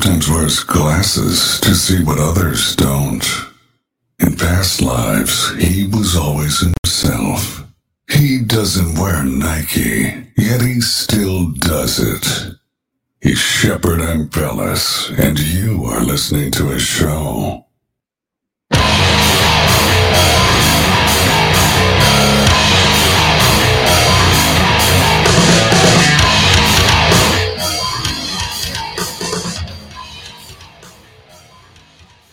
sometimes wears glasses to see what others don't. In past lives, he was always himself. He doesn't wear Nike, yet he still does it. He's Shepard Ambellas, and you are listening to his show.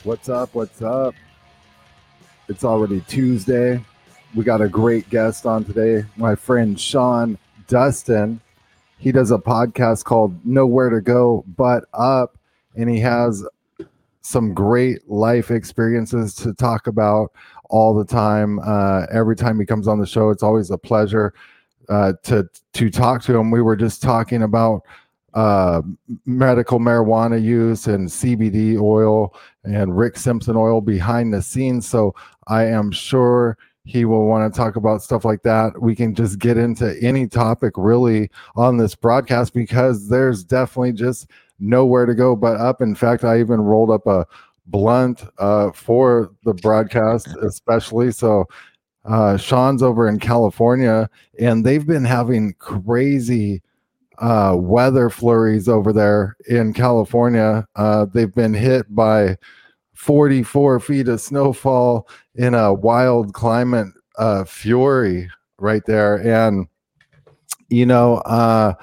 What's up? What's up? It's already Tuesday. We got a great guest on today, my friend Sean Dustin. He does a podcast called Nowhere to Go But Up, and he has some great life experiences to talk about all the time. Uh, every time he comes on the show, it's always a pleasure uh, to to talk to him. We were just talking about uh, medical marijuana use and CBD oil and Rick Simpson oil behind the scenes. So I am sure he will want to talk about stuff like that. We can just get into any topic really on this broadcast because there's definitely just nowhere to go but up. In fact, I even rolled up a blunt uh, for the broadcast, especially. So uh, Sean's over in California and they've been having crazy uh, weather flurries over there in California. Uh, they've been hit by 44 feet of snowfall in a wild climate uh, fury right there. And, you know, uh,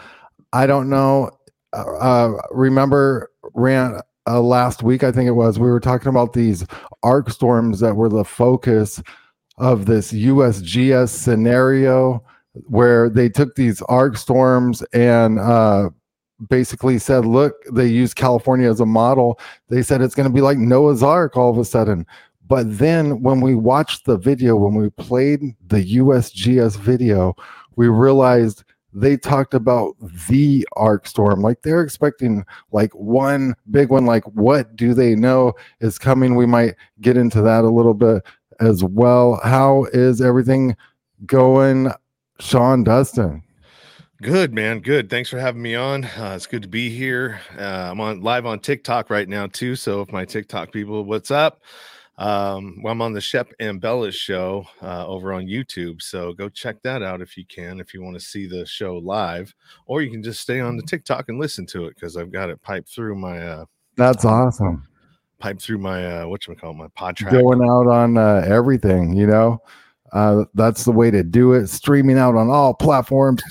I don't know. Uh, uh remember, ran last week, I think it was, we were talking about these arc storms that were the focus of this USGS scenario where they took these arc storms and uh, basically said, look, they used California as a model. They said it's going to be like Noah's Ark all of a sudden. But then when we watched the video, when we played the USGS video, we realized they talked about the arc storm. Like they're expecting like one big one. Like what do they know is coming? We might get into that a little bit as well. How is everything going? Sean Dustin. Good man, good. Thanks for having me on. Uh, it's good to be here. Uh, I'm on live on TikTok right now too. So if my TikTok people, what's up? Um, well, I'm on the Shep Ambellas show uh, over on YouTube. So go check that out if you can, if you want to see the show live, or you can just stay on the TikTok and listen to it because I've got it piped through my. Uh, That's awesome. Piped through my uh, what you call my PodTrak. Going out on uh, everything, you know. Uh, that's the way to do it. Streaming out on all platforms.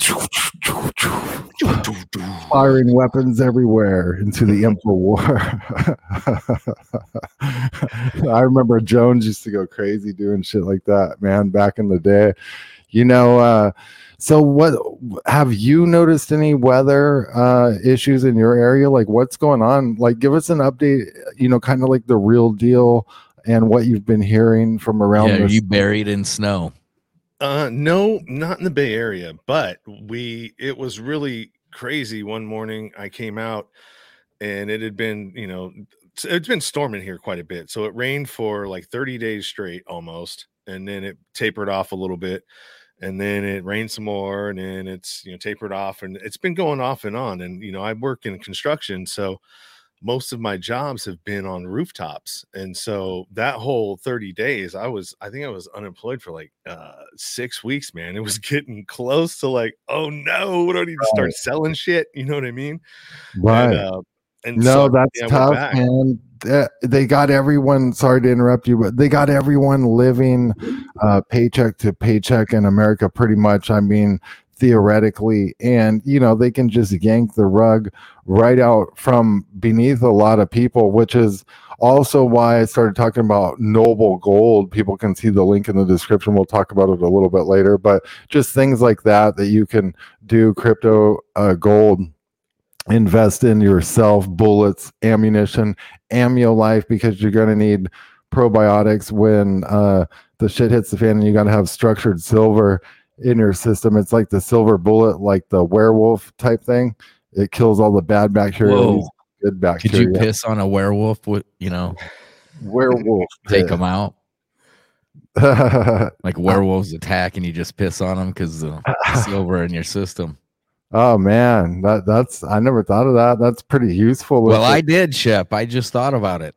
Firing weapons everywhere into the info war. I remember Jones used to go crazy doing shit like that, man, back in the day. You know, uh, so what have you noticed any weather uh, issues in your area? Like what's going on? Like give us an update, you know, kind of like the real deal and what you've been hearing from around. Yeah, are you buried in snow? Uh, no, not in the Bay Area, but we. It was really crazy. One morning, I came out, and it had been, you know, it's been storming here quite a bit. So it rained for like 30 days straight almost, and then it tapered off a little bit, and then it rained some more, and then it's you know tapered off, and it's been going off and on. And you know, I work in construction, so most of my jobs have been on rooftops and so that whole 30 days i was i think i was unemployed for like uh six weeks man it was getting close to like oh no what do i need to start selling shit you know what i mean? Right. and, uh, and no so, that's yeah, tough man they got everyone sorry to interrupt you but they got everyone living uh paycheck to paycheck in america pretty much i mean theoretically and you know they can just yank the rug right out from beneath a lot of people which is also why i started talking about noble gold people can see the link in the description we'll talk about it a little bit later but just things like that that you can do crypto uh, gold invest in yourself bullets ammunition Ameo Life because you're going to need probiotics when uh, the shit hits the fan and you got to have structured silver in your system. It's like the silver bullet, like the werewolf type thing. It kills all the bad bacteria, good bacteria. Could you piss on a werewolf? With you know, werewolf take them out. like werewolves attack and you just piss on them because the silver in your system. Oh man, that that's I never thought of that. That's pretty useful. Well, with I did, Shep. I just thought about it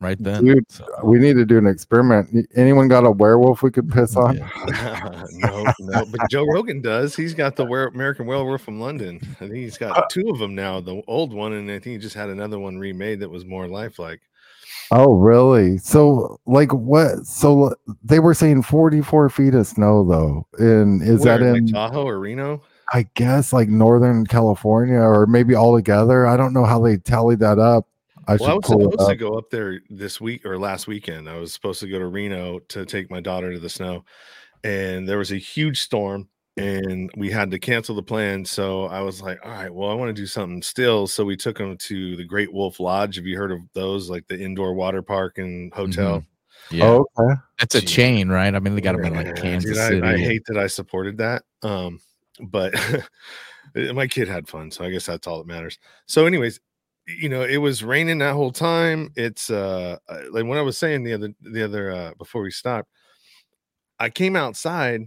right then. Dude, So, we need to do an experiment. Anyone got a werewolf we could piss on? yeah. no, no, but Joe Rogan does. He's got the Were- American Werewolf from London. I think he's got uh, two of them now. The old one, and I think he just had another one remade that was more lifelike. Oh, really? So, like, what? So they were saying forty-four feet of snow, though. And is Where, that like in? Tahoe or Reno? I guess like Northern California, or maybe all together. I don't know how they tallied that up. I Well, I was supposed to go up there this week or last weekend. I was supposed to go to Reno to take my daughter to the snow, and there was a huge storm, and we had to cancel the plan. So I was like, "All right, well, I want to do something still." So we took them to the Great Wolf Lodge. Have you heard of those? Like the indoor water park and hotel. yeah. Oh, okay. It's a Gee. chain, right? I mean, they got them in like Kansas dude, I- City. I, hate that I supported that. Um, but my kid had fun, so I guess that's all that matters. So, anyways, you know, it was raining that whole time. It's uh uh, like when I was saying the other the other uh before we stopped, I came outside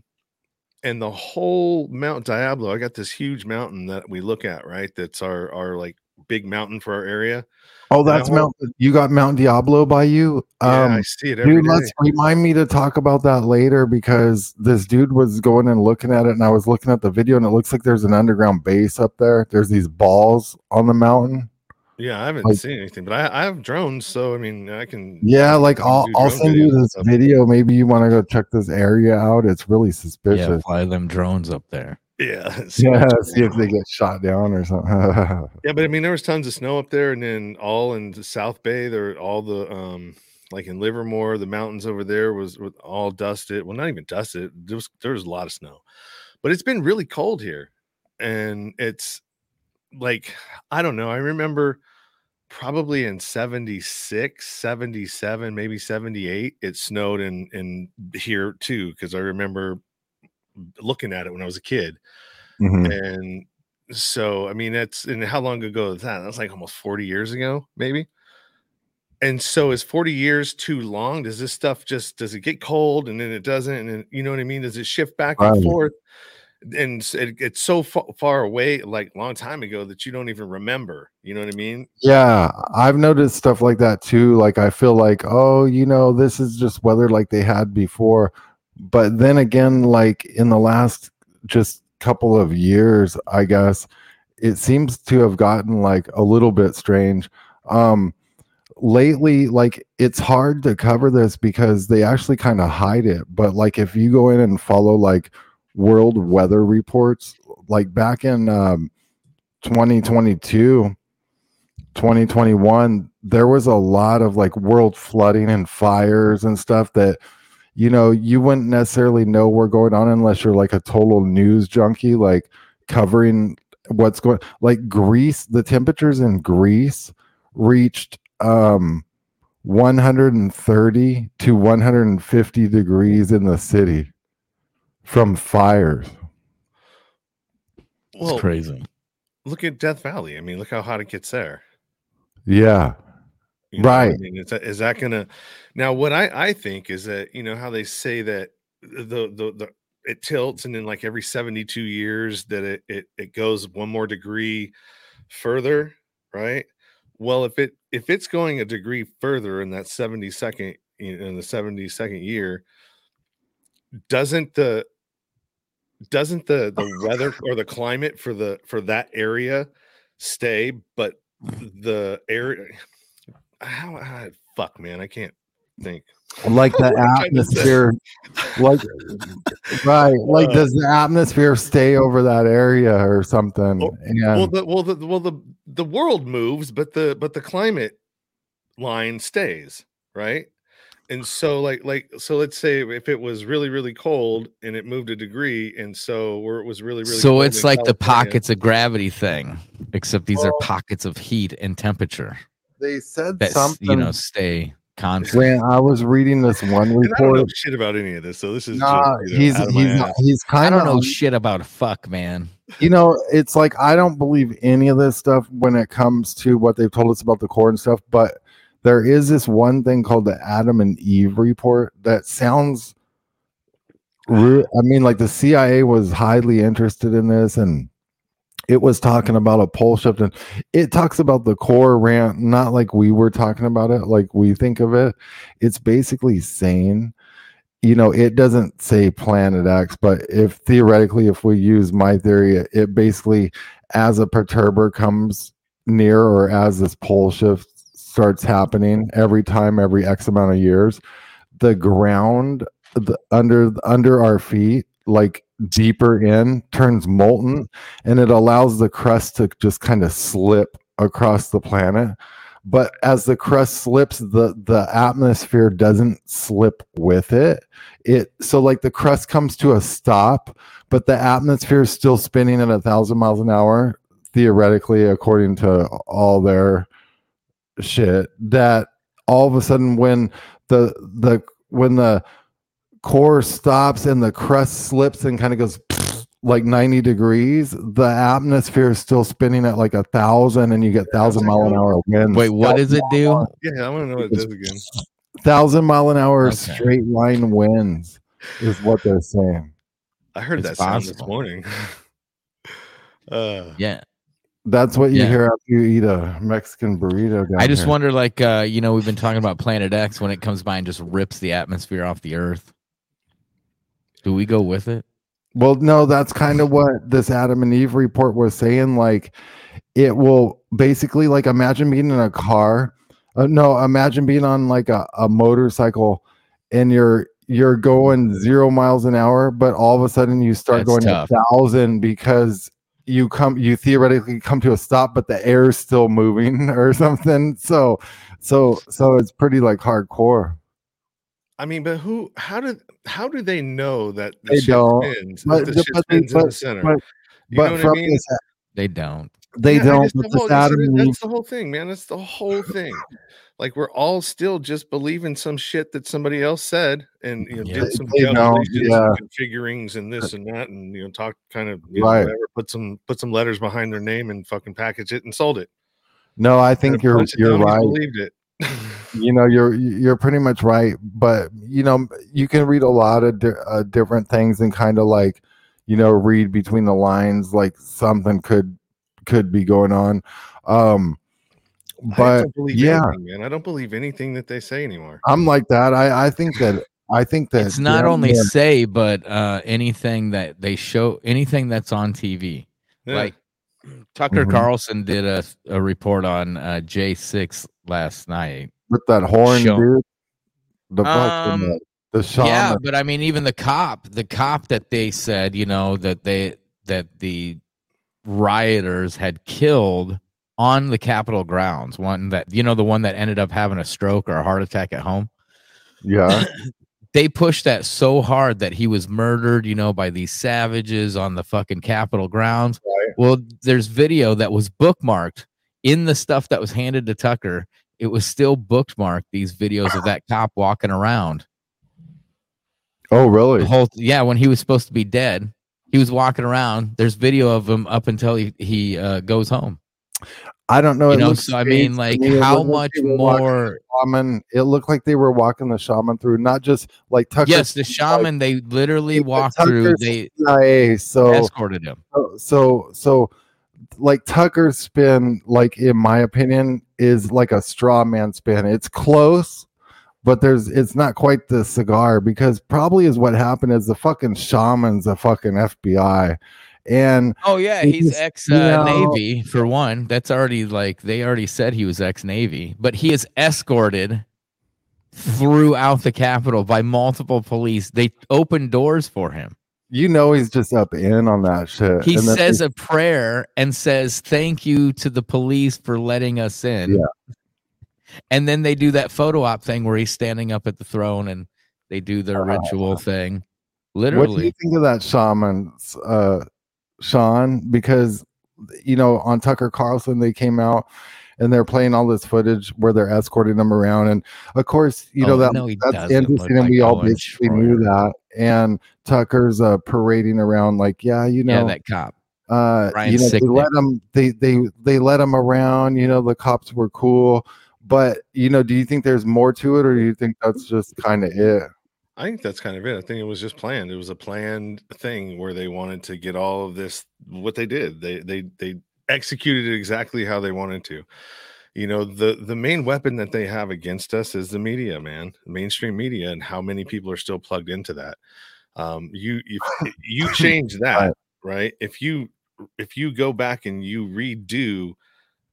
and the whole Mount Diablo, I got this huge mountain that we look at, right? That's our our like big mountain for our area. Oh, that's Mount. You got Mount Diablo by you. Yeah, Um, I see it every dude, day. let's remind me to talk about that later because this dude was going and looking at it, and I was looking at the video, and it looks like there's an underground base up there. There's these balls on the mountain. Yeah, I haven't like- seen anything, but I, I have drones, so I mean, I can. Yeah, like I'll I'll send you this video. Maybe you want to go check this area out. It's really yeah, suspicious. fly them drones up there. Yeah, see Yeah, see going if they get shot down or something. Yeah, but I mean, there was tons of snow up there, and then all in the South Bay, there all the um, like in Livermore, the mountains over there was was all dusted. Well, not even dusted. There was there was a lot of snow, but it's been really cold here, and it's like I don't know. I remember probably in 76 77 maybe 78 it snowed in in here too because i remember looking at it when i was a kid. Mhm. and so i mean that's and how long ago is that? That's like almost 40 years ago maybe? And so is 40 years too long? Does this stuff just does it get cold and then it doesn't? And then, you know what i mean? Does it shift back and forth and it, it's so fa- far away like long time ago that you don't even remember you know what i mean Yeah, I've noticed stuff like that too. Like I feel like, oh, you know, this is just weather like they had before. But then again, like in the last just couple of years, I guess it seems to have gotten like a little bit strange. Um lately like it's hard to cover this because they actually kind of hide it. But like if you go in and follow like world weather reports, like back in um 2022 2021 there was a lot of like world flooding and fires and stuff that you know you wouldn't necessarily know were going on unless you're like a total news junkie like covering what's going like greece the temperatures in greece reached um 130 to 150 degrees in the city from fires It's crazy. look at death valley i mean look how hot it gets there yeah You know, I Right. mean, is that, is that gonna now? What I I think is that you know how they say that the the the it tilts and then like every seventy two years that it it it goes one more degree further, right? Well, if it if it's going a degree further in that seventy second in the seventy second year, doesn't the doesn't the the weather or the climate for the for that area stay but the area how, how fuck man i can't think. Like the What am I trying to say? atmosphere like right like Uh, does the atmosphere stay over that area or something? Oh, and well the well the well the the world moves but the but the climate line stays right and so like like so let's say if it was really really cold and it moved a degree and so where it was really really so cold it's in like the pockets of gravity thing, except these are pockets of heat and temperature they said that something you know stay constant. when i was reading this one and I don't know report shit about any of this so this is nah, just, you know, he's out of my he's ass. he's I kind don't know shit about fuck, man. you know it's like i don't believe any of this stuff when it comes to what they've told us about the core and stuff but there is this one thing called the adam and eve report that sounds i mean like the cia was highly interested in this and it was talking about a pole shift and it talks about the core rant not like we were talking about it like we think of it. It's basically saying you know it doesn't say planet x but if theoretically if we use my theory it basically as a perturber comes near or as this pole shift starts happening every time every x amount of years the ground the, under under our feet like deeper in turns molten and it allows the crust to just kind of slip across the planet. But as the crust slips the the atmosphere doesn't slip with it. It so like the crust comes to a stop but the atmosphere is still spinning at a thousand miles an hour theoretically according to all their shit that all of a sudden when the the when the core stops and the crust slips and kind of goes like 90 degrees the atmosphere is still spinning at like a thousand and you get thousand mile an hour winds Wait, what does it do? Yeah, I want to know what it does again. thousand mile an hour Okay. straight line winds is what they're saying I heard It's that sound this morning. uh, Yeah. That's what you Yeah. hear after you eat a mexican burrito I just here. wonder, like, uh, you know, we've been talking about Planet X when it comes by and just rips the atmosphere off the Earth. Do we go with it? Well, no, that's kind of what this Adam and Eve report was saying. Like, it will basically, like, imagine being in a car. Uh, no, imagine being on like a, a motorcycle and you're you're going zero miles an hour, but all of a sudden you start That's going tough. a thousand because you come you theoretically come to a stop, but the air's still moving or something. So so so it's pretty like hardcore. I mean, but who? How did? How do they know that the They don't. spins? But- the but shit they- spins in the center. but- you know but what from I mean? this They don't. they Yeah, don't just- but the this whole- that's, Adam it, and Eve that's the whole thing, man. That's the whole thing. Like we're all still just believing some shit that somebody else said, and you know, Yeah. did some They don't, yeah. and configurings and this and that, and you know, talk kind of you know, whatever, put some put some letters behind their name and fucking package it and sold it. No, I And think you're you're right. Believed it. You know, you're you're pretty much right. But you know, you can read a lot of di- uh, different things and kind of like, you know, read between the lines. Like something could could be going on. Um, I but don't believe yeah. anything, man. I don't believe anything that they say anymore. I'm like that. I I think that I think that It's not yeah, only yeah, say, but uh, anything that they show, anything that's on TV. Yeah. Like Tucker Mhm. Carlson did a, a report on uh, J6 last night. with that horn, show- dude. The fucking Um, uh, the shaman. Yeah, but I mean, even the cop, the cop that they said, you know, that they that the rioters had killed on the Capitol grounds. One that you know, the one that ended up having a stroke or a heart attack at home. yeah. They pushed that so hard that he was murdered, you know, by these savages on the fucking Capitol grounds. Right. Well, there's video that was bookmarked in the stuff that was handed to Tucker. It was still bookmarked. These videos of that cop walking around. Oh, really? the whole yeah when he was supposed to be dead he was walking around there's video of him up until he he uh, goes home I don't know. you it know so i mean like me. How like much walking more shaman. It looked like they were walking the shaman through, not just like Tucker. yes the shaman they literally walked Tucker's through they CIA. So escorted him so so so like Tucker's spin, like in my opinion, is like a straw man spin. It's close, but there's it's not quite the cigar because probably is what happened is the fucking shaman's a fucking FBI. And oh yeah he's ex you uh, know- navy for one that's already like they already said he was ex navy but he is escorted throughout the capitol by multiple police they open doors for him you know he's just up in on that shit. he says a prayer and says thank you to the police for letting us in Yeah. and then they do that photo op thing where he's standing up at the throne and they do their Uh, ritual thing Literally. What do you think of that shaman, uh, Sean? Because you know, on Tucker Carlson, they came out and they're playing all this footage where they're escorting them around, and of course, you know Oh, that no, that's interesting, and we all Owen basically knew that. And Tucker's uh, parading around like, yeah, you know, yeah that cop uh, Ryan you know, they let them, they they they let them around. You know, the cops were cool, but you know, do you think there's more to it, or do you think that's just kind of it? I think that's kind of it. I think it was just planned. It was a planned thing where they wanted to get all of this. What they did, they they they executed it exactly how they wanted to. You know, the the main weapon that they have against us is the media, man, mainstream media, and how many people are still plugged into that. Um, you you you change that, right? If you if you go back and you redo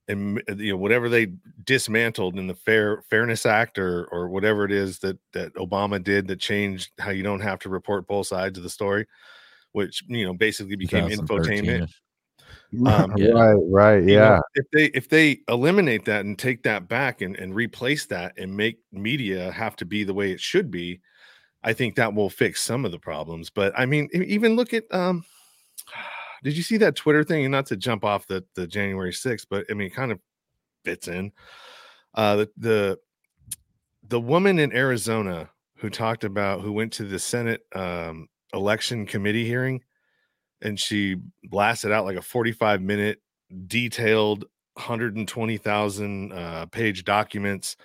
and you know whatever they dismantled in the fair fairness act or or whatever it is that that obama did that changed how you don't have to report both sides of the story which you know basically became infotainment um, yeah. right right yeah know, if they if they eliminate that and take that back and, and replace that and make media have to be the way it should be i think that will fix some of the problems but i mean even look at um did you see that Twitter thing? And not to jump off the the January 6th, but I mean, it kind of fits in. Uh, the the the woman in Arizona who talked about who went to the Senate um, election committee hearing, and she blasted out like a 45 minute detailed 120,000 uh, page documents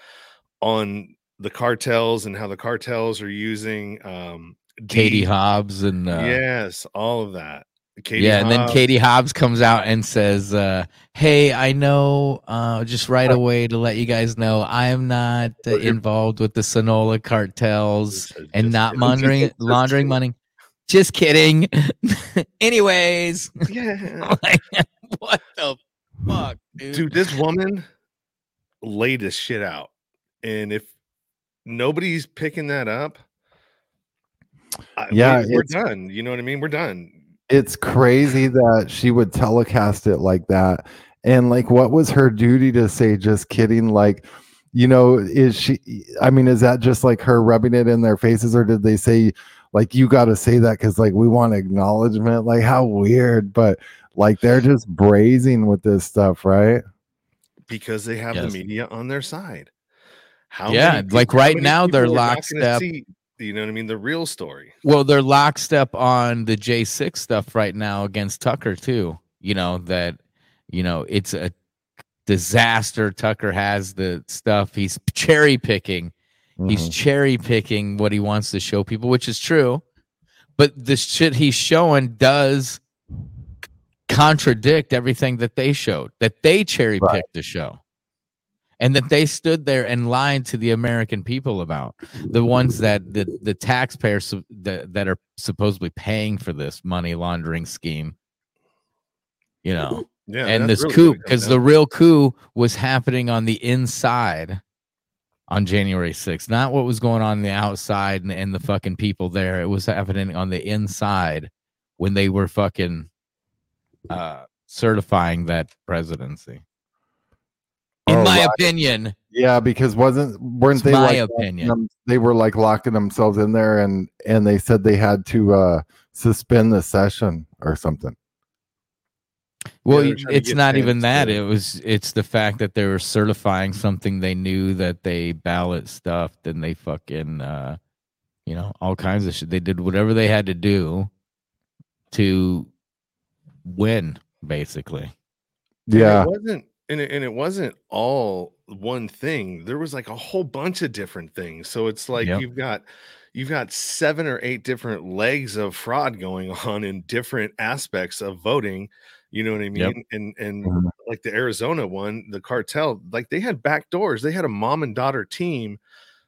on the cartels and how the cartels are using um, Katie Hobbs and uh, yes, all of that. Katie yeah, Hobbs. and then Katie Hobbs comes out and says, uh, "Hey, I know, uh, just right away to let you guys know, I am not uh, involved with the Sinaloa cartels and not laundering laundering money. Just kidding. Anyways, yeah, like, what the fuck, dude? dude? This woman laid this shit out, and if nobody's picking that up." yeah, we're, we're done. You know what I mean? We're done it's crazy that she would telecast it like that. And like, what was her duty to say? Just kidding. Like, you know, is she? I mean, is that just like her rubbing it in their faces, or did they say like you got to say that because like we want acknowledgement? Like, how weird. But like, they're just brazing with this stuff, right? Because they have yes. the media on their side. How yeah, like right now they're lockstep you know what I mean? The real story. Well, they're lockstep on the J6 stuff right now against Tucker too. You know that you know it's a disaster. Tucker has the stuff. He's cherry picking. Mm-hmm. He's cherry picking what he wants to show people, which is true. But the shit he's showing does contradict everything that they showed. That they cherry picked right. the show and that they stood there and lied to the American people about the ones that the, the taxpayers that, that are supposedly paying for this money laundering scheme. You know, yeah, and this really coup because the real coup was happening on the inside on January 6th, not what was going on, on the outside and, and the fucking people there. It was happening on the inside when they were fucking uh, certifying that presidency in oh, my opinion. Yeah, because wasn't weren't it's they my like opinion? Them, they were like locking themselves in there, and and they said they had to uh suspend the session or something. Well, yeah, it's not even that. It was it's the fact that they were certifying something they knew that they ballot stuffed and they fucking uh you know, all kinds of shit. They did whatever they had to do to win, basically. Yeah. it wasn't and it, and it wasn't all one thing there was like a whole bunch of different things so it's like yep. you've got you've got seven or eight different legs of fraud going on in different aspects of voting you know what i mean yep. and and mm-hmm. like the arizona one the cartel like they had back doors they had a mom and daughter team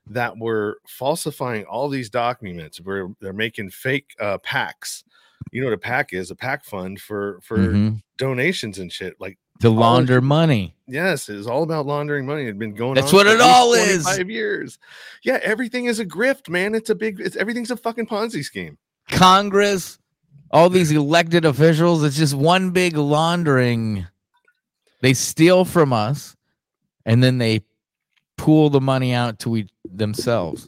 that were falsifying all these documents where they're making fake uh PACs you know what a pack is a pack fund for for mm-hmm. donations and shit like to launder money. Yes, it's all about laundering money. It'd been going. That's what it all is. Five years. Yeah, everything is a grift, man. It's a big. It's everything's a fucking Ponzi scheme. Congress, all these elected officials. It's just one big laundering. They steal from us, and then they pool the money out to each themselves.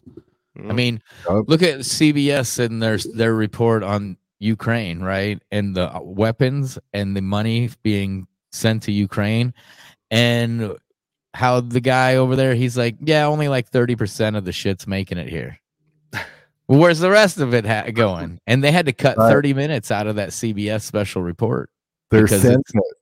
Mm-hmm. I mean, look at CBS and their their report on Ukraine, right? And the weapons and the money being sent to Ukraine, and how the guy over there, he's like, yeah, only like 30% of the shit's making it here. Where's the rest of it ha- going? And they had to cut right. 30 minutes out of that CBS special report. They're sending it.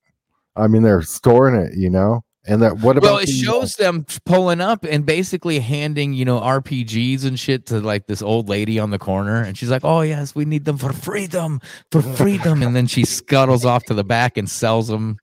I mean, they're storing it, you know? And that what about well, it the, shows them pulling up and basically handing, you know, RPGs and shit to like this old lady on the corner. And she's like, oh, yes, we need them for freedom, for freedom. And then she scuttles off to the back and sells them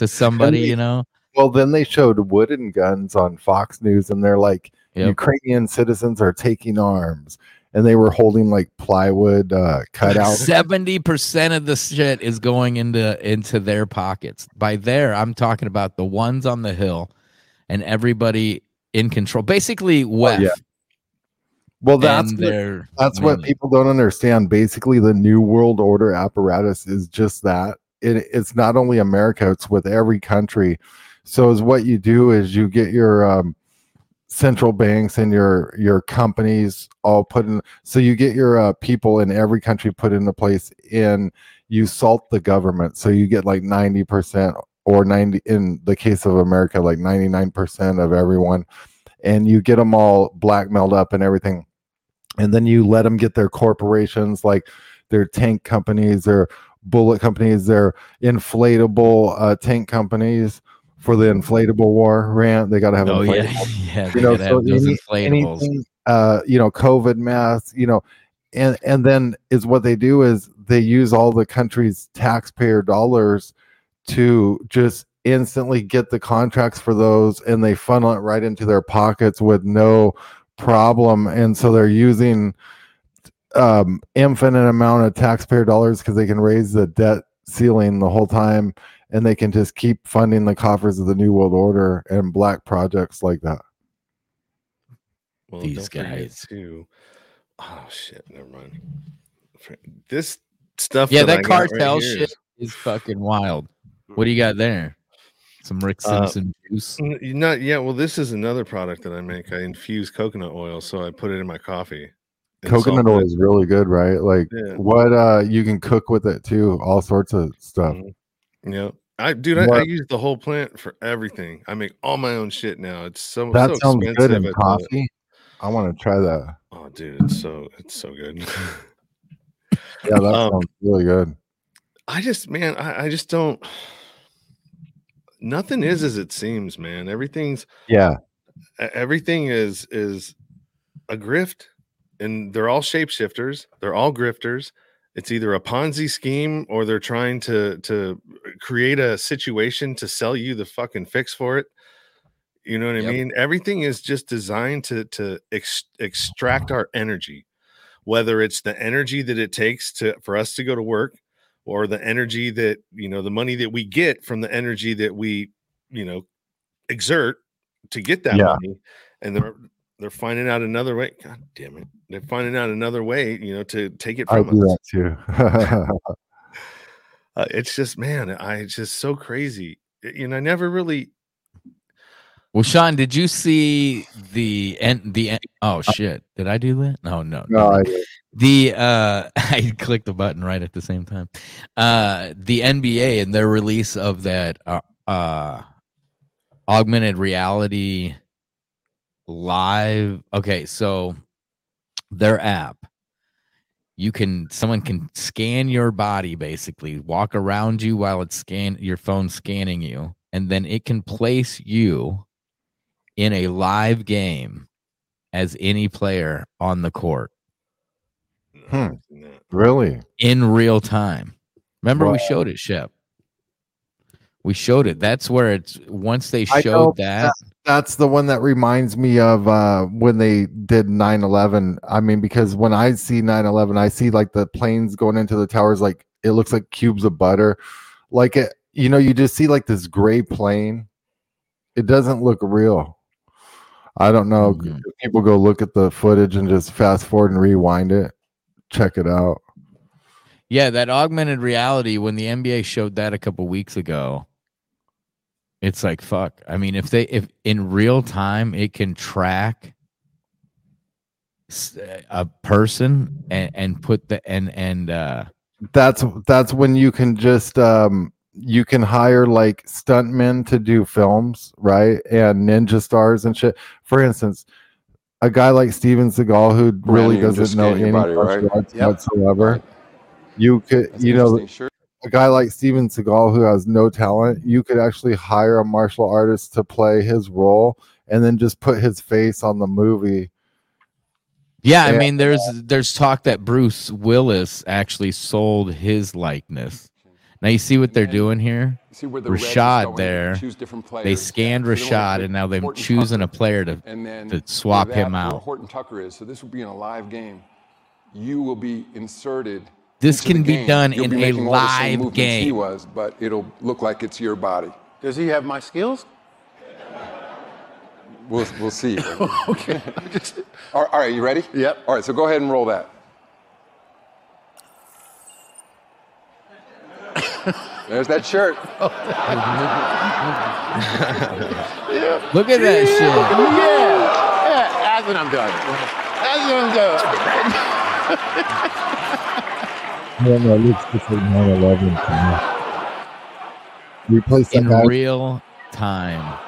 to somebody, they- you know? Well, then they showed wooden guns on Fox News, and they're like, Yep. Ukrainian citizens are taking arms, and they were holding like plywood uh, cutouts. Seventy percent of the shit is going into into their pockets. By there, I'm talking about the ones on the hill and everybody in control. Basically, WEF. yeah. well, that's what, their that's what people don't understand. Basically, the New World Order apparatus is just that. It, it's not only America; it's with every country. So, is what you do is you get your um, central banks and your your companies all put in. So you get your uh, people in every country put into place, and you salt the government. So you get like ninety percent or ninety in the case of America, like ninety nine percent of everyone, and you get them all blackmailed up and everything and then you let them get their corporations like their tank companies their bullet companies their inflatable uh, tank companies for the inflatable war rant they got to have Oh yeah, inflatable yeah. you know so any, inflatables. anything uh you know covid masks you know and and then is what they do is they use all the country's taxpayer dollars to just instantly get the contracts for those and they funnel it right into their pockets with no problem and so they're using um infinite amount of taxpayer dollars because they can raise the debt ceiling the whole time and they can just keep funding the coffers of the new world order and black projects like that Well, These guys. too. Oh shit! Never mind. This stuff. Yeah, that, that I got right cartel shit is- is fucking wild. What do you got there? Some Rick Uh, Simpson juice. N- Not yet. Well, this is another product that I make. I infuse coconut oil, so I put it in my coffee. Coconut oil is really good right like Yeah. what uh you can cook with it too all sorts of stuff Mhm. Yeah, I dude, I, I use the whole plant for everything. I make all my own shit now. It's so that so sounds good in coffee i want to try that Oh, dude, it's so it's so good. yeah that Um, sounds really good I just, man, I, I just don't. Nothing is as it seems, man. Everything's yeah everything is is a grift, and they're all shapeshifters. They're all grifters. It's either a Ponzi scheme or they're trying to to uh, create a situation to sell you the fucking fix for it. You know what I Yep. mean? Everything is just designed to to ex- extract our energy, whether it's the energy that it takes to for us to go to work, or the energy that you know the money that we get from the energy that we you know exert to get that Yeah. money, and they're they're finding out another way. God damn it, they're finding out another way, you know, to take it i from do us. that too Uh, it's just man, I it's just so crazy. Y- You know, I never really Well, Sean, did you see the end? The end? Oh shit! Did I do that? No, no. no I, the uh i clicked the button right at the same time uh the nba and their release of that uh, uh augmented reality live okay so their app you can someone can scan your body basically walk around you while it's scan your phone scanning you and then it can place you in a live game as any player on the court Hmm. I haven't seen that. really in real time. Remember, we showed it, Shep. We showed it. That's where it's once they showed that. That's the one that reminds me of uh when they did 9-11 i mean because when i see 9-11 i see like the planes going into the towers like it looks like cubes of butter. Like it you know you just see like this gray plane. It doesn't look real. I don't know. Mhm. people go look at the footage and just fast forward and rewind it. Check it out. Yeah, that augmented reality. When the NBA showed that a couple weeks ago, it's like fuck. I mean, if they if in real time it can track a person and and put the and and uh that's that's when you can just um you can hire like stuntmen to do films right and ninja stars and shit for instance a guy like steven seagal who really Randy, doesn't know scan your any martial right? arts Yep. whatsoever you could That's you know interesting. Sure. a guy like Steven Seagal who has no talent, you could actually hire a martial artist to play his role and then just put his face on the movie. Yeah, I mean, there's there's talk that Bruce Willis actually sold his likeness. Now you see what they're doing here. See where the Rashad going, there, choose different They players. scanned they don't Rashad, pick and now they're Horton choosing a player to and then to swap that- him where out. Horton Tucker is. So this will be in a live game. You will be inserted. This can be game. done You'll in be a making the same live movements He was, but it'll look like it's your body. Does he have my skills? We'll, we'll see. okay. all, all right, you ready? Yep. All right, so go ahead and roll that. There's that shirt. Look at that shit. Yeah. Yeah, that's what I'm doing. That's what I'm doing. I don't know, it looks just like 9/11 to me. Replace that In guy. real time.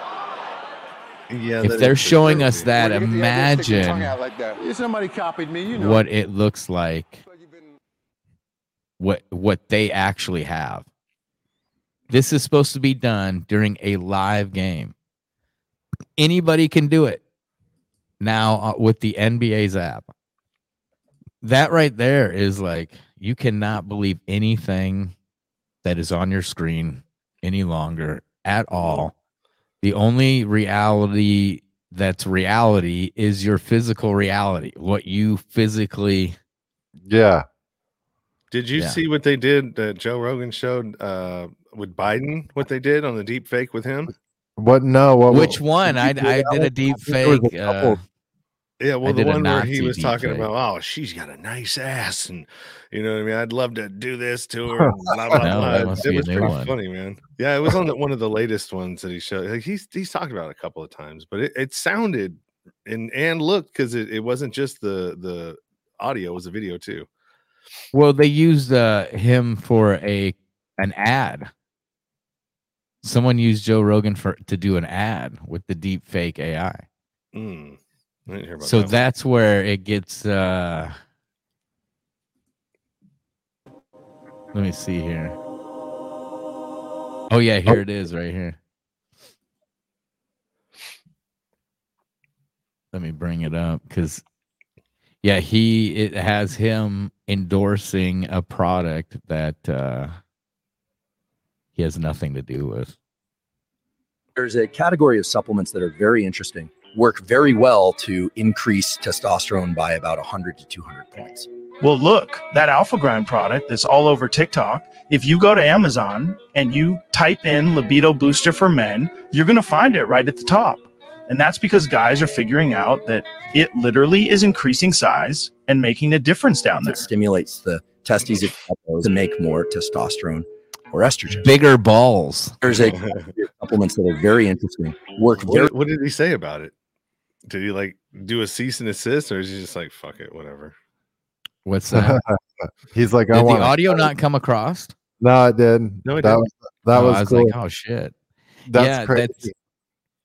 Yeah, If they're showing sure, us that, Where'd you the idea of sticking your tongue imagine out like that? Somebody copied me, you know. what it looks like, Like you've been- what what they actually have. This is supposed to be done during a live game. Anybody can do it now uh, with the NBA's app. That right there is like you cannot believe anything that is on your screen any longer at all. The only reality that's reality is your physical reality, what you physically Yeah. Did you Yeah. see what they did that Joe Rogan showed uh, with Biden? What they did on the deep fake with him? What? No. What? Which one? I, did I did a deep think a fake. couple. Uh, Yeah, well, the one where he was talking about, oh, she's got a nice ass, and you know what I mean. I'd love to do this to her. Blah, blah, No, blah. that It was pretty one. funny, man. Yeah, it was on the, one of the latest ones that he showed. Like he's he's talked about it a couple of times, but it, it sounded and and looked because it, it wasn't just the the audio; it was a video too. well, they used uh, him for a an ad. Someone used Joe Rogan for to do an ad with the deep fake AI. Mm, I didn't hear about So that that's where it gets. uh Let me see here. Oh yeah, here it is, right here. Let me bring it up because, yeah, he it has him endorsing a product that uh he has nothing to do with. there's a category of supplements that are very interesting work very well to increase testosterone by about 100 to 200 points Well, look, that Alpha Grind product that's all over TikTok. If you go to Amazon and you type in libido booster for men, you're going to find it right at the top. And that's because guys are figuring out that it literally is increasing size and making a difference down there. it stimulates the testes to make more testosterone or estrogen Bigger balls. there's a category of supplements that are very interesting work very what, what did he say about it? Did he like do a cease and assist, or is he just like fuck it, whatever? What's that? He's like, I Did the want audio not come across? No, it did. No, it that didn't. was that Oh, was, I was cool. like, oh shit. that's yeah, crazy. that's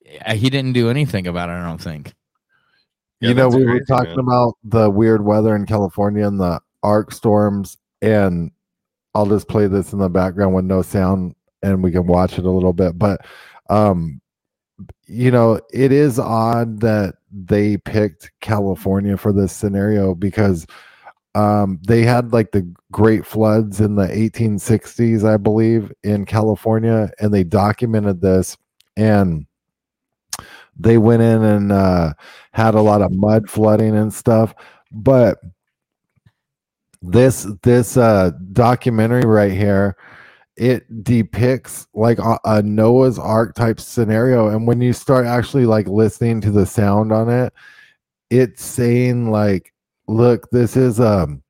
Yeah, he didn't do anything about it. I don't think. Yeah, you know, that's we were talking man. about the weird weather in California and the arc storms, and I'll just play this in the background with no sound, and we can watch it a little bit. But, um, you know, it is odd that they picked California for this scenario because um, they had like the great floods in the 1860s, I believe, in California, and they documented this and they went in and uh, had a lot of mud flooding and stuff. But this this uh, documentary right here, it depicts like a, a Noah's Ark type scenario, and when you start actually like listening to the sound on it, it's saying like, "Look, this is um."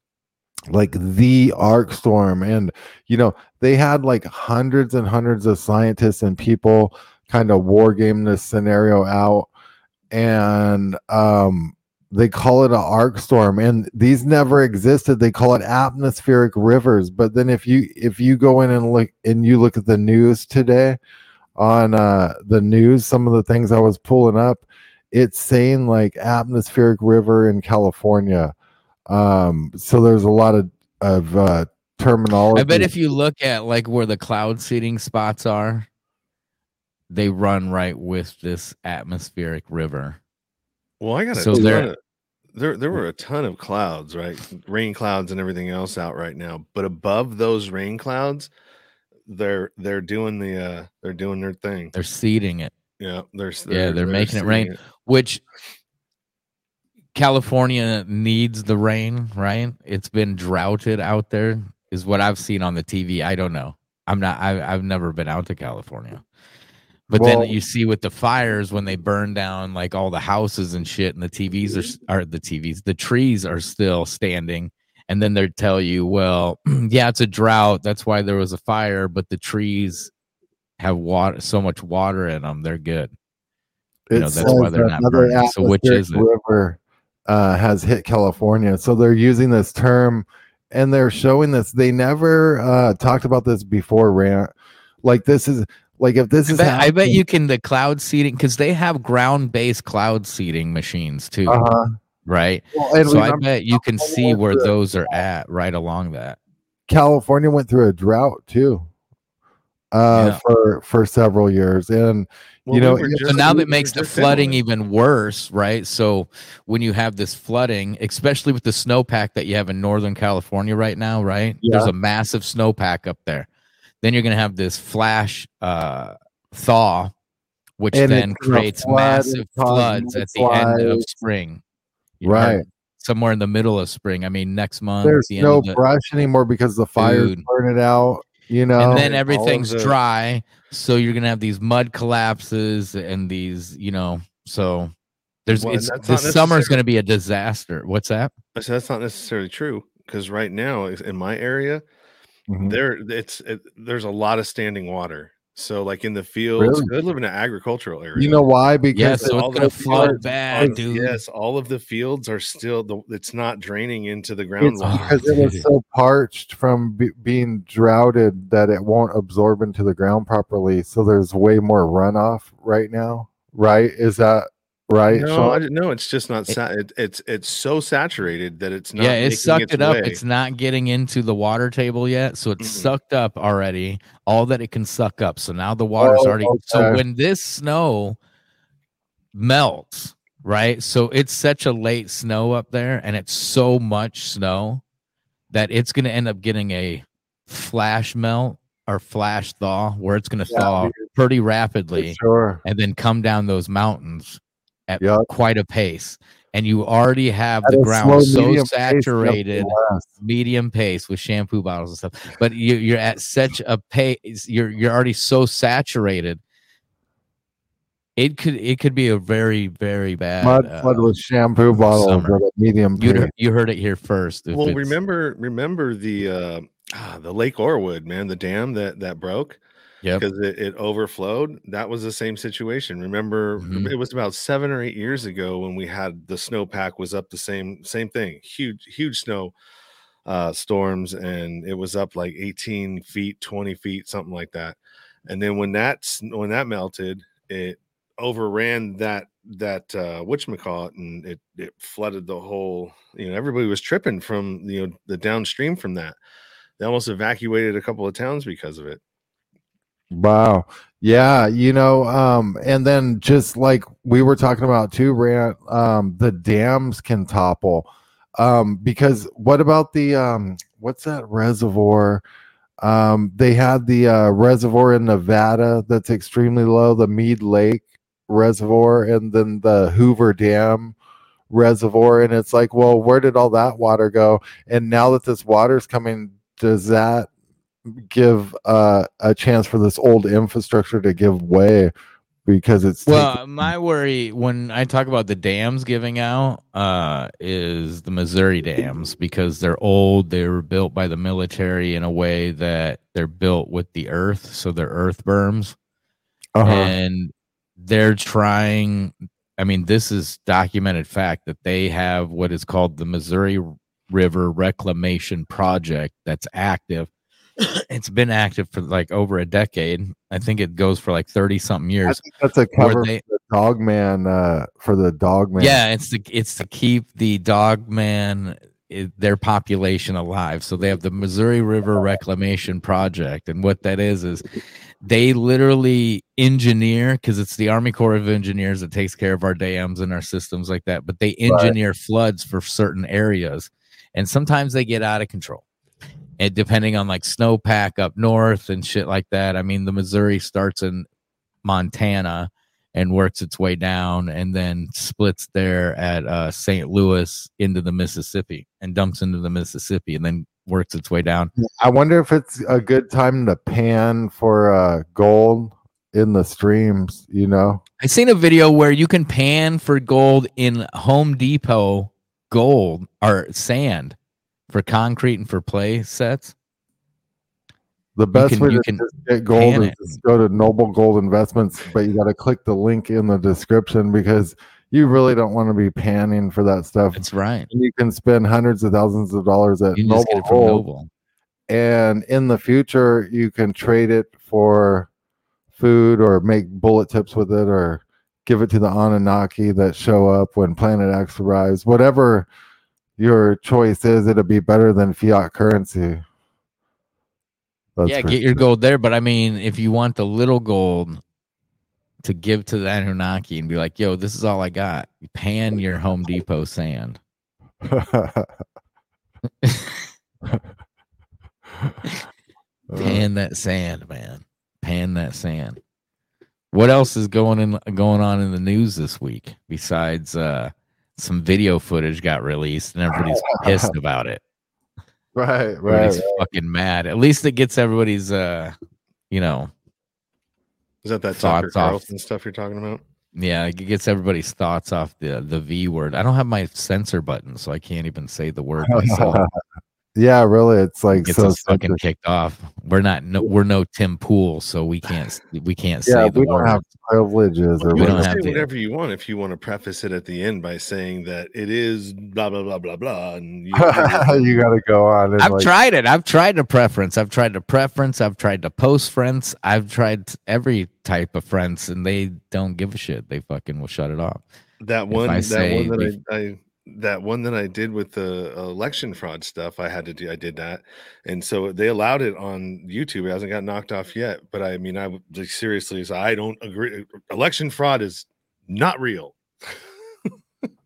like the ark storm and you know they had like hundreds and hundreds of scientists and people kind of war game this scenario out and um they call it an arc storm and these never existed they call it atmospheric rivers but then if you if you go in and look and you look at the news today on uh the news some of the things i was pulling up it's saying like atmospheric river in california um so there's a lot of of uh terminology. I bet if you look at like where the cloud seeding spots are, they run right with this atmospheric river. Well, I got So there- there. There, there were a ton of clouds, right? Rain clouds and everything else out right now. But above those rain clouds, they're they're doing the uh they're doing their thing. They're seeding it, Yeah, they're, Yeah, they're making it rain. seeing which California needs the rain, right? It's been droughted out there, is what I've seen on the TV. I don't know. I'm not. I, I've never been out to California. But Well- then you see with the fires when they burn down like all the houses and shit, and the TVs are are the TVs, the trees are still standing, and then they tell you, well, yeah, it's a drought. That's why there was a fire, but the trees have water, so much water in them, they're good. you know, that's why they're not burning. So which is it? river uh, has hit California. So they're using this term and they're showing this. They never uh, talked about this before, rant. Like this is like if this I is bet, I bet you can the cloud seeding because they have ground based cloud seeding machines too, Uh-huh. right? Well, So I remember, bet you can California see where through those are at right along that. California went through a drought too. Uh, Yeah. for for several years, and you know, were yeah, So now we that makes the flooding even worse, right? So when you have this flooding, especially with the snowpack that you have in Northern California right now, right? There's a massive snowpack up there. Then you're gonna have this flash uh thaw, which And then creates flood massive and floods at the end of spring. Right. heard Somewhere in the middle of spring. I mean next month. there's the end no of the- brush anymore because the fires Dude. burn it out. You know, and then everything's the- dry so you're gonna have these mud collapses and these you know so there's Well, and it's that's the not summer's gonna be a disaster what's that I said that's not necessarily true because right now in my area, Mhm. there it's it, there's a lot of standing water. So like in the fields, Really? I live in an agricultural area. you know why? Because yeah so all gonna the flood fields bad all- dude Yes, all of the fields are still the, it's not draining into the it's groundwater. because it was so parched from be- being droughted that it won't absorb into the ground properly. So there's way more runoff right now. Right? Is that right? No, Sean? I, no, it's just not. Sa- it, it's it's so saturated that it's not. yeah it sucked its it up way. it's not getting into the water table yet so it's Mhm. sucked up already all that it can suck up so now the water's Oh, already so when this snow melts right so it's such a late snow up there and it's so much snow that it's going to end up getting a flash melt or flash thaw where it's going to Yeah, thaw dude. pretty rapidly sure. and then come down those mountains at Yep. quite a pace and you already have At the ground slow, so medium pace, saturated nevertheless. medium pace with shampoo bottles and stuff but you, you're at such a pace you're you're already so saturated it could it could be a very very bad Mud uh, flood with shampoo bottles summer. at a medium you you heard it here first Well, remember remember the uh, ah, the Lake Oroville man, the dam that that broke Yep. because it, it overflowed. That was the same situation. Remember, Mhm. it was about seven or eight years ago when we had the snowpack was up the same same thing, huge huge snow uh, storms, and it was up like eighteen feet, twenty feet, something like that. And then when that when that melted, it overran that that uh whatchamacallit and it it flooded the whole you know everybody was tripping from you know the downstream from that they almost evacuated a couple of towns because of it Wow. Yeah, you know, um, and then just like we were talking about too, Rant, um, the dams can topple. Um, because what about the um what's that reservoir? Um, they had the uh reservoir in Nevada that's extremely low, the Mead Lake reservoir, and then the Hoover Dam reservoir. And it's like, well, where did all that water go? And now that this water's coming, does that give uh, a chance for this old infrastructure to give way because it's well taken- my worry when i talk about the dams giving out uh is the missouri dams because they're old they were built by the military in a way that they're built with the earth so they're earth berms uh-huh. and they're trying i mean this is documented fact that they have what is called the missouri river reclamation project that's active it's been active for like over a decade i think it goes for like 30 something I years think that's a cover they- for the dog man uh for the dog man yeah it's to it's to keep the dog man i- their population alive. So they have the Missouri River Reclamation Project, and what that is is they literally engineer because it's the Army Corps of Engineers that takes care of our dams and our systems like that. But they engineer floods for certain areas, and sometimes they get out of control. And depending on like snowpack up north and shit like that. I mean, the Missouri starts in Montana and works its way down and then splits there at uh, St. Louis into the Mississippi and dumps into the Mississippi and then works its way down. I wonder if it's a good time to pan for uh, gold in the streams. You know, I seen a video where you can pan for gold in Home Depot gold or sand for concrete and for play sets. the best can- way you to get gold is just go to Noble Gold Investments, but you got to click the link in the description because you really don't want to be panning for that stuff. That's right. And you can spend hundreds of thousands of dollars at You can just get Noble Gold. Noble. and in the future you can trade it for food or make bullet tips with it or give it to the Anunnaki that show up when Planet X arrives. Whatever your choice is, it'll be better than fiat currency. That's yeah, get your sure. gold there. But I mean, if you want the little gold to give to the Anunnaki and be like, yo, this is all I got, pan your Home Depot sand. Pan that sand, man. Pan that sand. What else is going in going on in the news this week besides uh some video footage got released and everybody's pissed about it. right, right. Everybody's fucking mad. At least it gets everybody's uh you know, Is that that Tucker Thoughts off. Carlson stuff you're talking about? yeah, it gets everybody's thoughts off the the V word. I don't have my censor button, so I can't even say the word myself. Yeah, really, it's like Gets so us fucking kicked off. We're not no, we're no Tim Pool, so we can't we can't Yeah, say the we don't word. have privileges or You We can don't whatever. have say to. whatever you want if you want to preface it at the end by saying that it is blah blah blah blah blah. And you, you got to go on. And I've like, tried it. I've tried to preference. I've tried to preference. I've tried to post friends. I've tried every type of friends, and they don't give a shit. They fucking will shut it off. that one I that say one that we- I, I that one that I did with the election fraud stuff, I had to do. I did that, and so they allowed it on YouTube. It hasn't got knocked off yet, but I mean, I like seriously, so I don't agree. Election fraud is not real.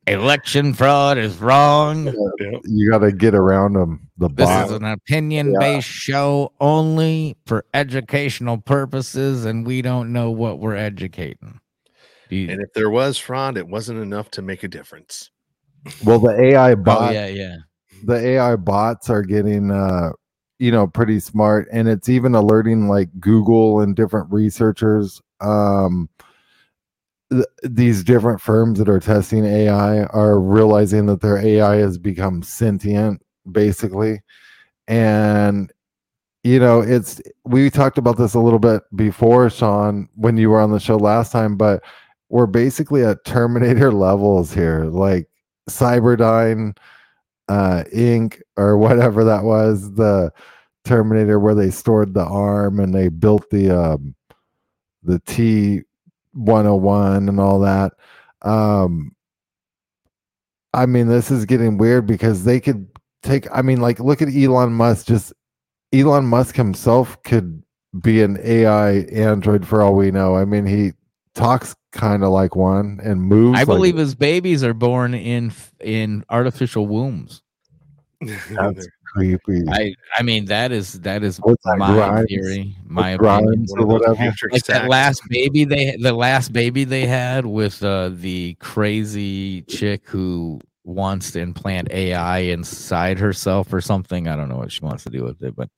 Election fraud is wrong. Yeah. you got to get around them. The This bot. is an opinion based show only for educational purposes, and we don't know what we're educating. You- And if there was fraud, it wasn't enough to make a difference. Well, the AI oh, yeah, yeah. the AI bots are getting uh you know pretty smart and it's even alerting like Google and different researchers um th- these different firms that are testing AI are realizing that their AI has become sentient basically and you know it's we talked about this a little bit before Sean when you were on the show last time but we're basically at terminator levels here like cyberdyne uh ink or whatever that was the terminator where they stored the arm and they built the um the t 101 and all that. Um i mean this is getting weird because they could take i mean like look at elon musk just elon musk himself could be an ai android for all we know. I mean he talks kind of like one and moves I like believe his babies are born in in artificial wombs. That's creepy I I mean that is that is What's my Grimes? theory, my opinion. Or whatever Like that last baby they the last baby they had with uh, the crazy chick who wants to implant AI inside herself or something. I don't know what she wants to do with it, but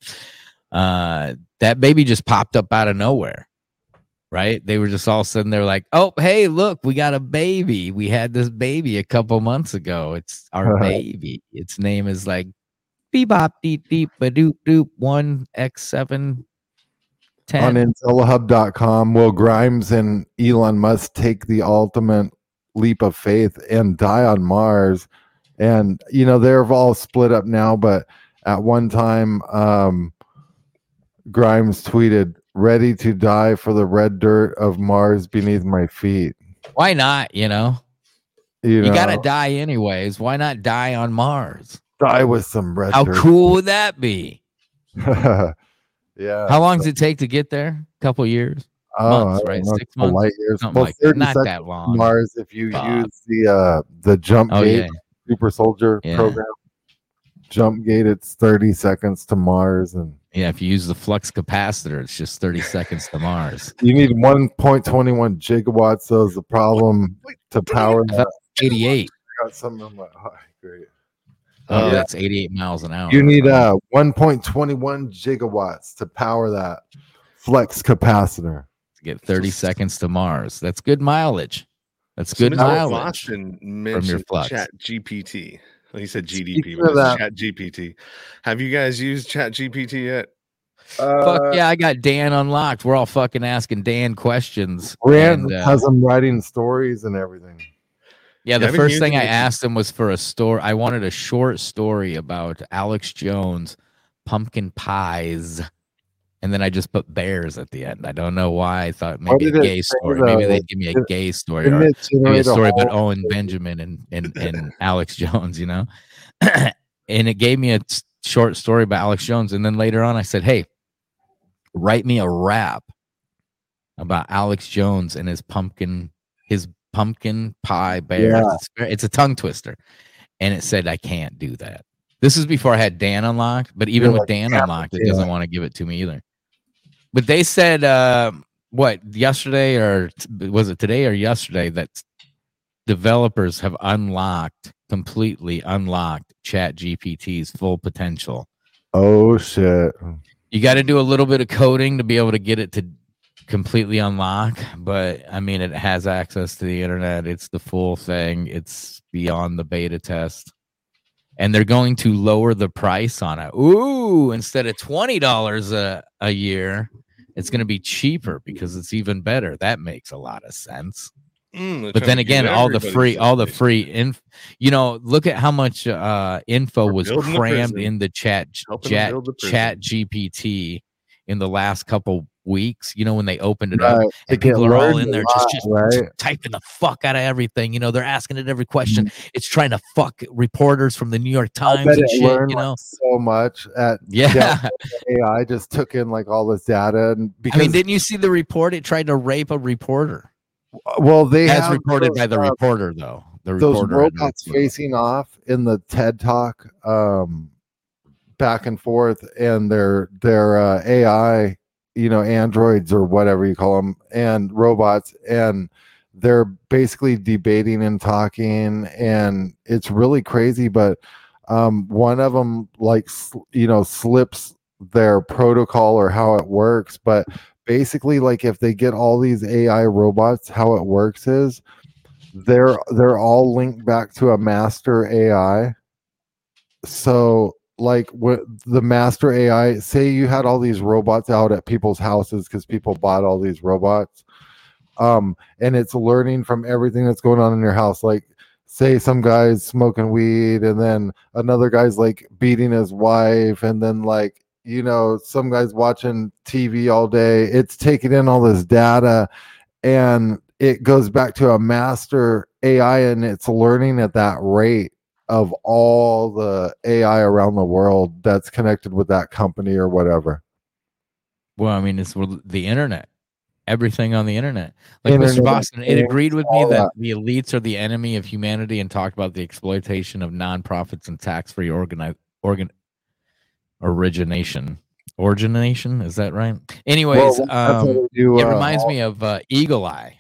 uh, that baby just popped up out of nowhere. Right? They were just all sudden. They're like, "Oh, hey, look, we got a baby. We had this baby a couple months ago. It's our baby. Its name is like Bebop Deep Deep Ba Doop Doop One X Seven on Ten. intellihub.com will grimes and elon musk take the ultimate leap of faith and die on mars and you know they're all split up now but at one time um grimes tweeted ready to die for the red dirt of mars beneath my feet Why not? You know, you, you gotta die anyways. Why not die on Mars? die with some red. How turkey. cool would that be? yeah. How long does it take to get there? A couple years, Oh, months, right? know, Six months? light years. Well, like. Not that long. Mars if you Fuck. use the uh the jump Oh gate yeah, super soldier Yeah. program. Jump gate, it's 30 seconds to Mars and yeah. If you use the flux capacitor, it's just thirty seconds to Mars. you need 1.21 gigawatts. So is the problem to power that. Eighty-eight. Got something of my oh, great. Oh, Uh, that's eighty-eight miles an hour. You need uh 1.21 gigawatts to power that flux capacitor. to get thirty seconds to Mars. That's good mileage. That's good as mileage. Boston your flux. Chat GPT. Well, he said GDP, Speaking but that- Chat GPT. Have you guys used Chat GPT yet? Uh, Fuck yeah, I got Dan unlocked. We're all fucking asking Dan questions. Rand and, uh, has them writing stories and everything. Yeah, Yeah, the I've first thing I asked him was for a story. I wanted a short story about Alex Jones pumpkin pies. And then I just put bears at the end. I don't know why. I thought maybe a gay story. Maybe they'd give me a gay story or it maybe a story about Owen Benjamin and, and, and Alex Jones, you know? and it gave me a s- short story about Alex Jones. And then later on, I said, hey, write me a rap about Alex Jones and his pumpkin, his pumpkin pie bear. Yeah. It's, a tongue twister. And it said, I can't do that. This is before I had Dan unlocked, but even You're with like, Dan unlocked, it doesn't want to give it to me either. But they said, uh, what, yesterday or was it today or yesterday that developers have unlocked, completely unlocked Chat GPT's full potential. Oh shit. You got to do a little bit of coding to be able to get it to completely unlock, but I mean, it has access to the internet. It's the full thing, it's beyond the beta test. And they're going to lower the price on it. Ooh, instead of $20 a, a year, it's going to be cheaper because it's even better. That makes a lot of sense. Mm, but then again all the free all the free inf you know look at how much uh info We're was building the crammed in the chat Helping chat chat gpt in the last couple weeks you know when they opened it up Right. To and people are all in there lot, just just right? typing the fuck out of everything you know they're asking it every question Mm-hmm. it's trying to fuck reporters from the new york times and shit you like, know so much at yeah AI just took in like all this data and because i mean didn't you see the report it tried to rape a reporter well they as reported those, by the uh, reporter though the those reporter robots facing off in the TED talk um back and forth and their their uh, AI you know androids or whatever you call them and robots and they're basically debating and talking and it's really crazy but um one of them like you know slips their protocol or how it works but basically like if they get all these AI robots how it works is they're they're all linked back to a master AI. So like what the master AI say you had all these robots out at people's houses because people bought all these robots. Um, and it's learning from everything that's going on in your house. Like say some guy's smoking weed and then another guy's like beating his wife and then like you know some guy's watching TV all day. It's taking in all this data and it goes back to a master AI and it's learning at that rate of all the AI around the world that's connected with that company or whatever. Well, I mean, it's the internet. Everything on the internet. Like Internet, Mr. Boston, it agreed with me that that. the elites are the enemy of humanity and talked about the exploitation of nonprofits and tax-free organi- organ origination. Origination, is that right? Anyways, Well, um, do, it uh, reminds all- me of uh, Eagle Eye.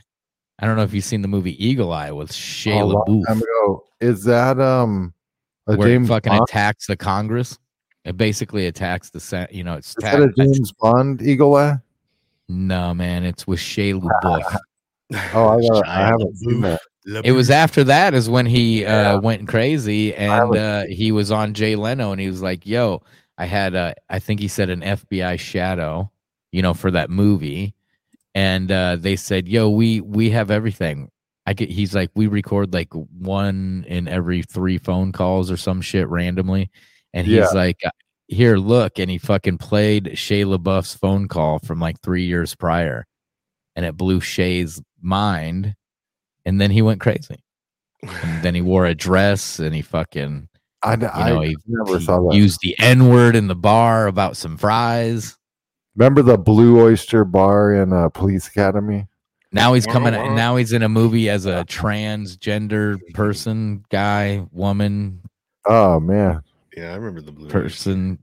I don't know if you've seen the movie Eagle Eye with a Shia long LaBeouf, time ago. Is that um a where James it fucking Bond? attacks the Congress. It basically attacks the Senate. You know, it's Is that a James Bond Eagle Eye? no man, it's with Shia LaBeouf. Oh, I, got, I haven't seen that. It was after that is when he uh, went crazy and uh, he was on Jay Leno and he was like, "Yo, I had a, I think he said an FBI shadow, you know, for that movie." And uh, they said, "Yo, we we have everything." I get. He's like, "We record like one in every three phone calls or some shit randomly," and he's Yeah. like, "Here, look," and he fucking played Shia LaBeouf's phone call from like three years prior, and it blew Shia's mind, and then he went crazy and then he wore a dress and he fucking I, You I know, he, never he saw that. used the N word in the bar about some fries. Remember the Blue Oyster Bar in uh, Police Academy? Now he's Wow, coming. wow. Now he's in a movie as a transgender person, guy, woman, Oh man, Yeah, I remember the blue. person.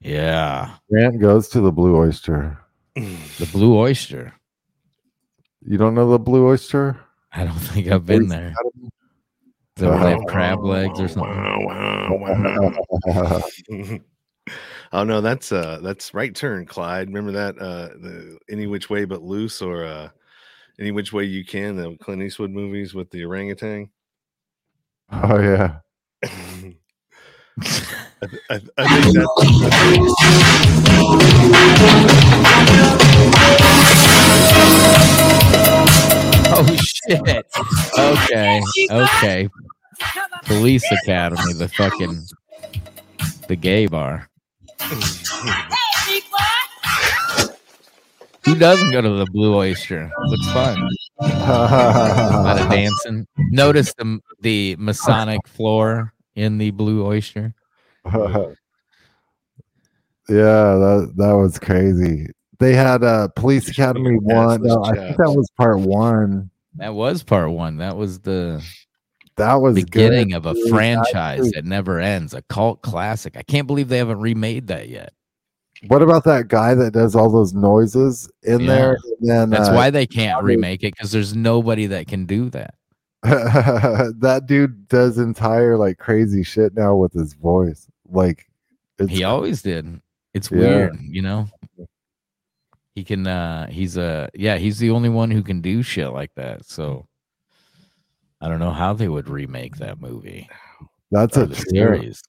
Yeah, Grant goes to the Blue Oyster. the Blue Oyster. You don't know the Blue Oyster? I don't think I've been Police there. Academy? Is that where they have crab legs or something? Wow, wow, wow. oh no, that's uh that's right turn, Clyde. Remember that uh the any which way but loose or uh any which way you can, the Clint Eastwood movies with the orangutan. oh yeah. I, th- I, th- I think that's Oh shit. Okay. Okay. Police Academy, the fucking the gay bar. Who doesn't go to the Blue Oyster? Looks fun. A lot of dancing. Notice the the Masonic floor in the Blue Oyster. yeah, that that was crazy. They had uh Police Academy one. No, I think that was part one. That was part one. That was the That was the beginning good, of a dude. franchise That- never ends, a cult classic. I can't believe they haven't remade that yet. What about that guy that does all those noises in Yeah. there? And then That's uh, why they can't remake it because there's nobody that can do that. that dude does entire like crazy shit now with his voice. Like it's he always did. It's Yeah. weird, you know. He can. uh He's a yeah. He's the only one who can do shit like that. So I don't know how they would remake that movie that's or a the series.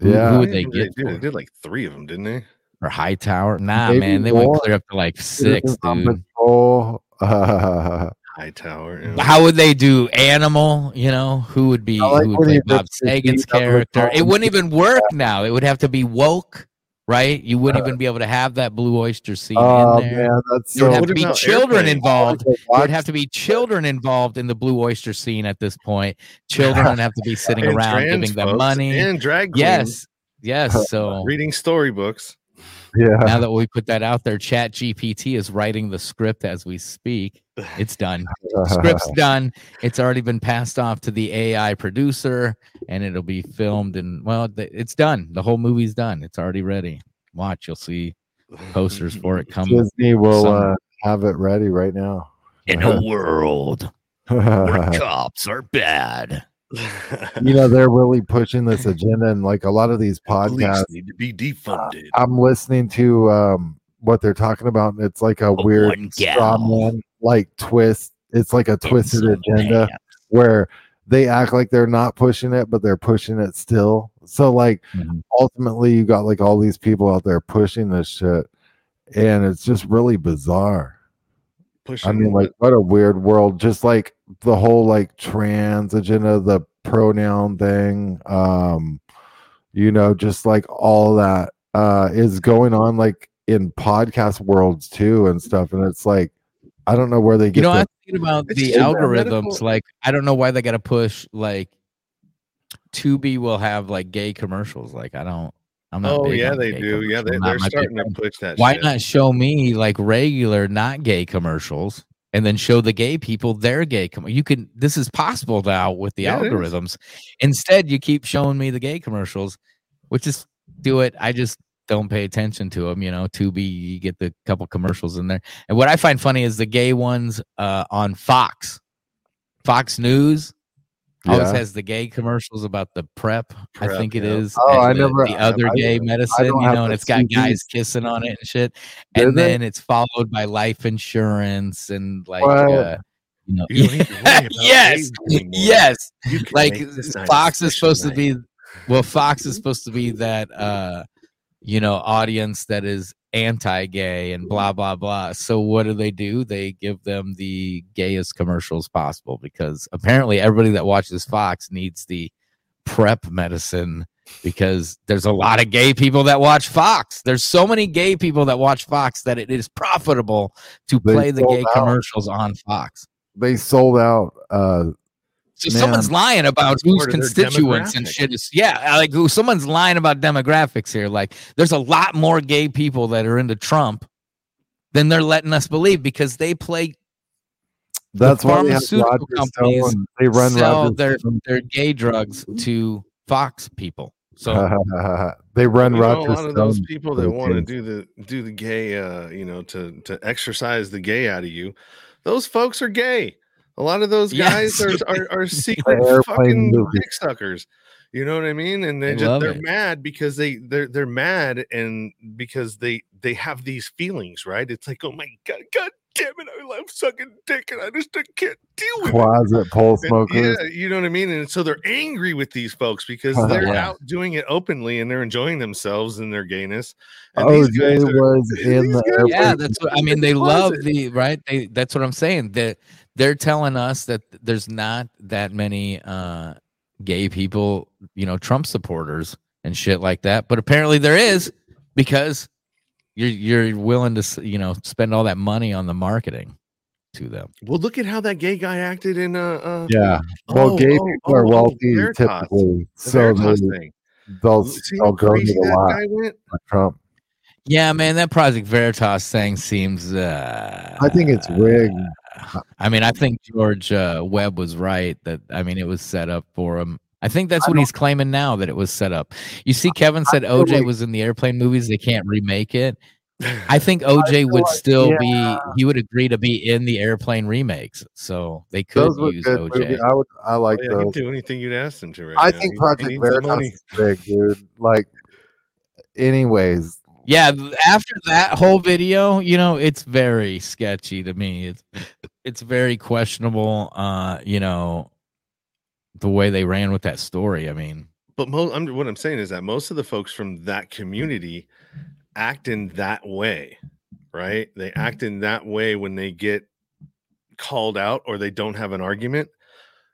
Yeah. who I would they think they get did, they did like three of them, didn't they? or High Tower? Nah, Maybe man, they more. went clear up to like six, Citizen on dude. Patrol. Uh, High Tower. yeah. How would they do Animal? You know, who would be like who would when play Bob rips Sagan's teeth out of the character? It wouldn't even work now. It would have to be woke, right? You wouldn't uh, even be able to have that blue oyster scene oh in there. man, that's There would so have to be children Airplane? involved. There would have to be children involved in the blue oyster scene at this point. Children would have to be sitting around giving them money. and drag queens Yes, yes. So reading storybooks. Yeah. now that we put that out there, Chat GPT is writing the script as we speak. It's done. Script's done. It's already been passed off to the AI producer, and it'll be filmed. And well, it's done. The whole movie's done. It's already ready. Watch, you'll see posters for it come Disney will uh, have it ready right now. in a world where cops are bad. You know they're really pushing this agenda and like a lot of these Police podcasts need to be defunded. i'm listening to um what they're talking about and it's like a weird one straw man like twist it's like a twisted agenda where they act like they're not pushing it but they're pushing it still so like Mhm. ultimately you got like all these people out there pushing this shit and it's just really bizarre Pushing I mean, like, what a weird world. Just like the whole like trans agenda, the pronoun thing, um, you know, just like all that uh is going on like in podcast worlds too and stuff. And it's like, I don't know where they get. You know, the- I'm thinking about the algorithms. medical- Like, I don't know why they got to push like Tubi will have like gay commercials. Like, I don't. I'm not. oh big yeah, on they gay do. Yeah, they, they're my big starting to push that. Why shit. not show me like regular, not gay commercials, and then show the gay people their gay? Com- you can. This is possible now with the Yeah, algorithms. Instead, you keep showing me the gay commercials, which is do it. I just don't pay attention to them. You know, to be you get the couple commercials in there. And what I find funny is the gay ones uh, on Fox, Fox News. Always has the gay commercials about the prep. I think it yeah. is. Oh, and I the, never- the other I- gay I medicine, don't you know, and it's got see guys kissing on it and shit. Do And they? then it's followed by life insurance and like, What? uh, you know, You don't need to worry about yes, yes. Like make this night a Fox is special supposed to be, well, Fox is supposed to be that, uh, you know, audience that is anti-gay and blah blah blah. So what do they do? They give them the gayest commercials possible because apparently everybody that watches Fox needs the prep medicine because there's a lot of gay people that watch Fox. There's so many gay people that watch Fox that it is profitable to play the gay out. commercials on Fox. they sold out uh So someone's lying about who's part constituents and shit is yeah, like who someone's lying about demographics here. Like there's a lot more gay people that are into Trump than they're letting us believe because they play That's why they have pharmaceutical Roger companies Stone. They run sell Roger their Stone. their gay drugs to Fox people. So they run You know, Roger a lot of those people that want to do the do the gay, uh, you know, to to exercise the gay out of you, those folks are gay. A lot of those guys Yes. are, are are secret fucking dick suckers. You know what I mean? And they I just love they're it. mad because they they're they're mad and because they they have these feelings, right? It's like, oh my god, god damn it, I love sucking dick and I just I can't deal with it. Closet pole And smokers. Yeah, you know what I mean? And so they're angry with these folks because they're Yeah. out doing it openly and they're enjoying themselves in their gayness. And OJ these guys are- was in these the guys- yeah, that's what I mean. They love the right. They that's what I'm saying. That they're telling us that there's not that many uh gay people, you know, Trump supporters and shit like that. But apparently there is because you're you're willing to you know spend all that money on the marketing to them. Well, look at how that gay guy acted in uh, uh Yeah. Well, oh, gay oh, people are oh, oh, wealthy Veritas, typically, the so Veritas they, thing. they'll they'll how go to the lot guy went? for Trump. Yeah, man, that Project Veritas thing seems. uh I think it's rigged. I mean, I think George uh, Webb was right that I mean it was set up for him. I think that's I what he's claiming now that it was set up. You see, Kevin said OJ like- was in the airplane movies; they can't remake it. I think OJ feel would like- still yeah. be. He would agree to be in the airplane remakes, so they could use good OJ. movies. I would I like Oh, yeah, he'd those. do anything you'd ask him to right I now. think He- he Project needs Veritas is big, dude. Like, anyways, Yeah, after that whole video, you know, it's very sketchy to me. It's it's very questionable. Uh, you know, the way they ran with that story. I mean, But mo- I'm, what I'm saying is that most of the folks from that community act in that way, right? They act in that way when they get called out or they don't have an argument.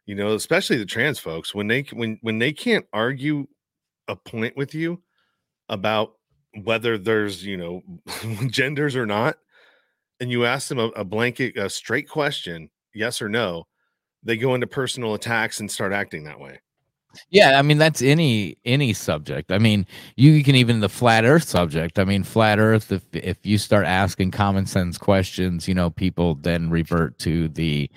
You know, especially the trans folks when they when when they can't argue a point with you about whether there's you know genders or not, and you ask them a, a blanket a straight question, yes or no, they go into personal attacks and start acting that way. Yeah, I mean that's any any subject. I mean, you can even the flat Earth subject. I mean, flat Earth. If if you start asking common sense questions, you know, people then revert to the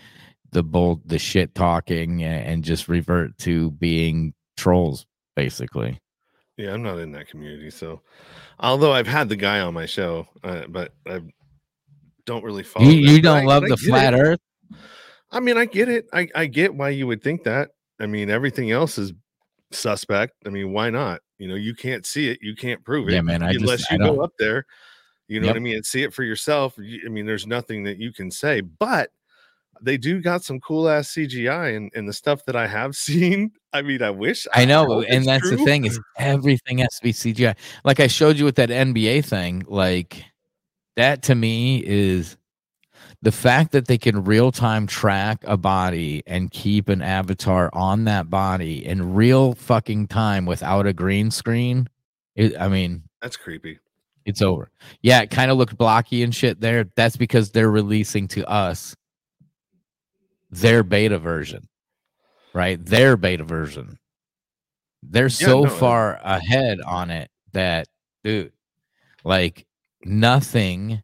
the bold the shit talking and just revert to being trolls, basically. Yeah, I'm not in that community. So, although I've had the guy on my show, uh, but I don't really follow. You you don't love the flat it. Earth. I mean, I get it. I, I get why you would think that. I mean, everything else is suspect. I mean, why not? You know, you can't see it, you can't prove it. Yeah, man, I just- unless I you go up there, you know what I mean, and see it for yourself. I mean, there's nothing that you can say, but they do got some cool ass CGI and, and the stuff that I have seen. I mean, I wish I know, and that's the thing is everything has to be CGI. Like I showed you with that NBA thing, like that to me is the fact that they can real time track a body and keep an avatar on that body in real fucking time without a green screen. It, I mean, That's creepy. it's over. Yeah, it kind of looked blocky and shit there. That's because they're releasing to us their beta version, right? Their beta version. They're so no, far ahead on it that, dude, like nothing.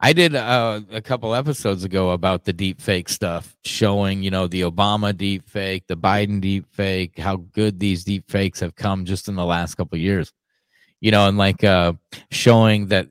I did uh, a couple episodes ago about the deep fake stuff, showing you know the Obama deep fake, the Biden deep fake, how good these deep fakes have come just in the last couple years you know, and like uh showing that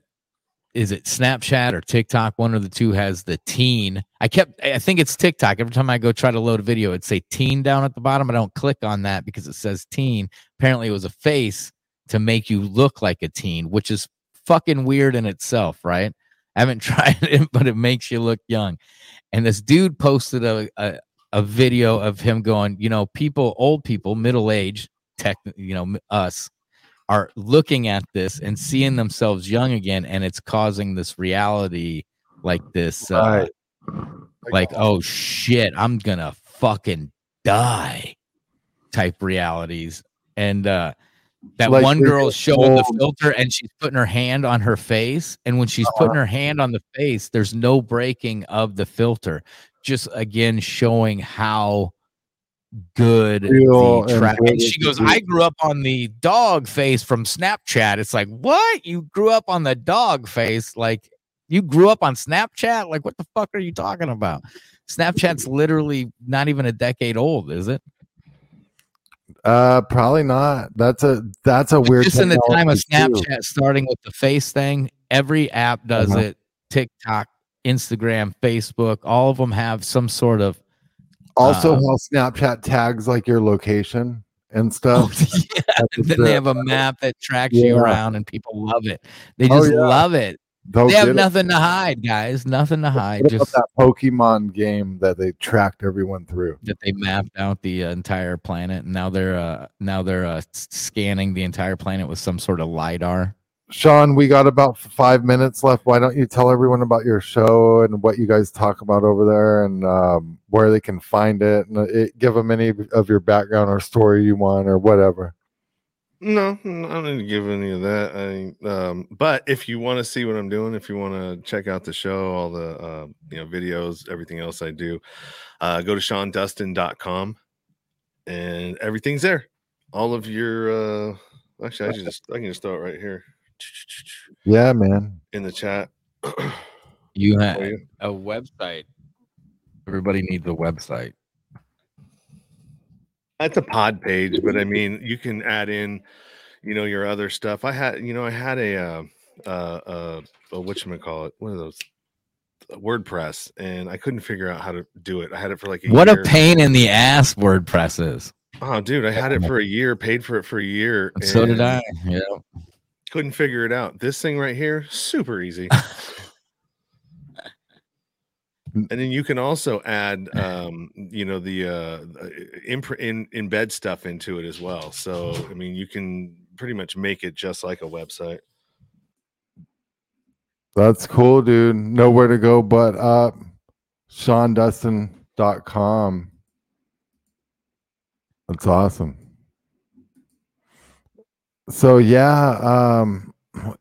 is it Snapchat or TikTok? One of the two has the teen. I kept I think it's TikTok. Every time I go try to load a video, it'd say teen down at the bottom. I don't click on that because it says teen. Apparently it was a face to make you look like a teen, which is fucking weird in itself, right? I haven't tried it, but it makes you look young. And this dude posted a a, a video of him going, you know, people, old people, middle age, tech, you know, us are looking at this and seeing themselves young again and it's causing this reality like this uh, Right. like oh shit i'm gonna fucking die type realities. And uh that Like one girl showing the filter and she's putting her hand on her face and when she's putting her hand on the face there's no breaking of the filter. Just again showing how good Real the track. And she goes, I grew up on the dog face from Snapchat. It's like, what? You grew up on the dog face? Like you grew up on Snapchat? Like what the fuck are you talking about? Snapchat's literally not even a decade old, is it? Uh, probably not. That's a that's a weird. Just in the time of technology, too. Snapchat starting with the face thing, every app does Uh-huh. it. TikTok, Instagram, Facebook, all of them have some sort of Also, Um, how Snapchat tags like your location and Oh, stuff. yeah. And then they have a map that tracks you around, and people love it. They Oh, just yeah. love it. They have get it. nothing to hide, guys. Nothing to hide. Just that Pokemon game that they tracked everyone through? that they mapped out the uh, entire planet, and now they're uh, now they're uh, scanning the entire planet with some sort of lidar. Sean, we got about five minutes left. Why don't you tell everyone about your show and what you guys talk about over there and um, where they can find it? And uh, it, give them any of your background or story you want or whatever. No, I don't to give any of that. I um, but if you want to see what I'm doing, if you want to check out the show, all the uh, you know videos, everything else I do, uh, go to SeanDustin.com and everything's there. All of your uh, actually, I just I can just throw it right here Yeah, man. in the chat. You have you. a website. Everybody needs a website. That's a pod page, but I mean, you can add in, you know, your other stuff. I had, you know, I had a, uh, uh, uh, a what you call it, one of those uh, WordPress, and I couldn't figure out how to do it. I had it for like a What year. a pain in the ass WordPress is. Oh, dude, I had it for a year, paid for it for a year. So did I. Yeah. Couldn't figure it out. This thing right here, super easy. and then you can also add, um, you know, the uh, imp- in embed stuff into it as well. So, I mean, you can pretty much make it just like a website. That's cool, dude. Nowhere to go but up. SeanDustin.com. That's awesome. So yeah, um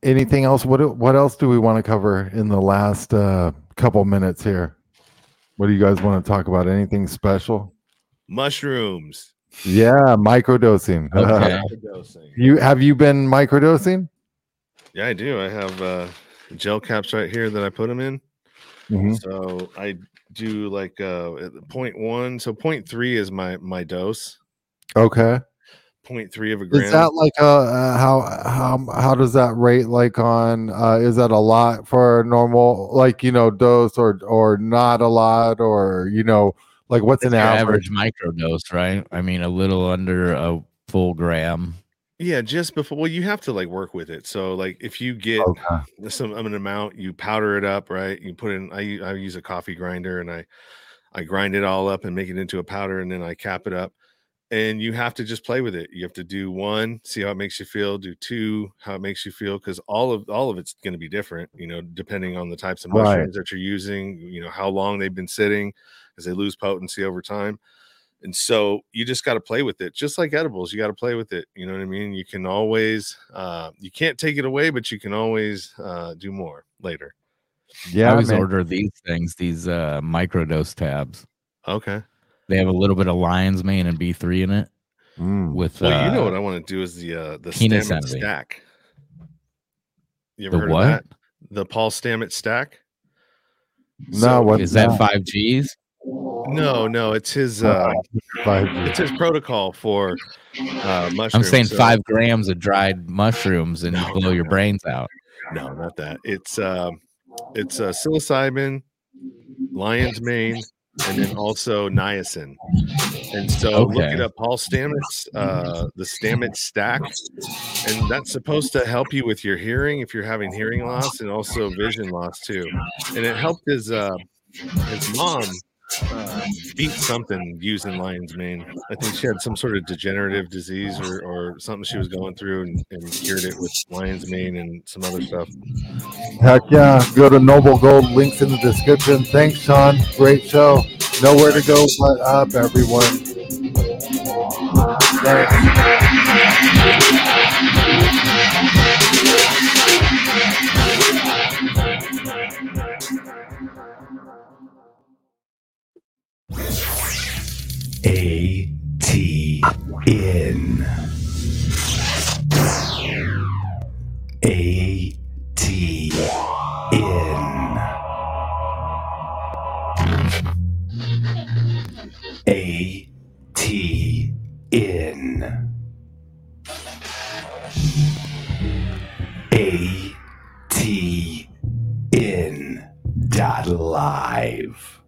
anything else? What what else do we want to cover in the last uh couple minutes here? What do you guys want to talk about? Anything special? Mushrooms. Yeah, microdosing. Okay. Dosing. you have you been microdosing? Yeah, I do. I have uh, gel caps right here that I put them in. Mhm. So I do like uh, point one. So point three is my my dose. Okay. Point three of a gram. Is that like uh, uh how how how does that rate like on uh is that a lot for a normal like you know dose or or not a lot or you know like what's an Your average? average microdose, right? I mean, a little under a full gram. yeah, just before. Well, you have to like work with it. So like if you get Okay. some an amount, you powder it up, right? You put in. I I use a coffee grinder and I I grind it all up and make it into a powder, and then I cap it up. And you have to just play with it. You have to do one, see how it makes you feel. Do two, how it makes you feel, because all of all of it's going to be different. You know, depending on the types of Right. mushrooms that you're using. You know how long they've been sitting, as they lose potency over time. And so you just got to play with it, just like edibles. You got to play with it. You know what I mean? You can always, uh, you can't take it away, but you can always uh, do more later. Yeah, I Yeah, always man. order these things, these uh microdose tabs. Okay. They have a little bit of lion's mane and B3 in it Mm. with Well, you know uh, what I want to do is the uh, the peanut Stammet envy. stack. You ever the heard what? of that? The Paul Stamets stack. No, what Is that five Gs? No, no, it's his. Uh, Five it's his protocol for uh, mushrooms. I'm saying So- five grams of dried mushrooms and No, you blow no, your no. brains out. No, not that. It's um, it's uh, psilocybin, lion's mane, and then also niacin. And so look Okay. it up, Paul Stamets, uh, the Stamets stack, and that's supposed to help you with your hearing if you're having hearing loss and also vision loss too. And it helped his uh, his mom beat something using lion's mane. I think she had some sort of degenerative disease or, or something she was going through and, and cured it with lion's mane and some other stuff. Heck yeah. Go to Noble Gold. Links in the description. Thanks, Sean. Great show. Nowhere to go but up, everyone. Thanks. A T N. A T N. A T N. A T N dot live.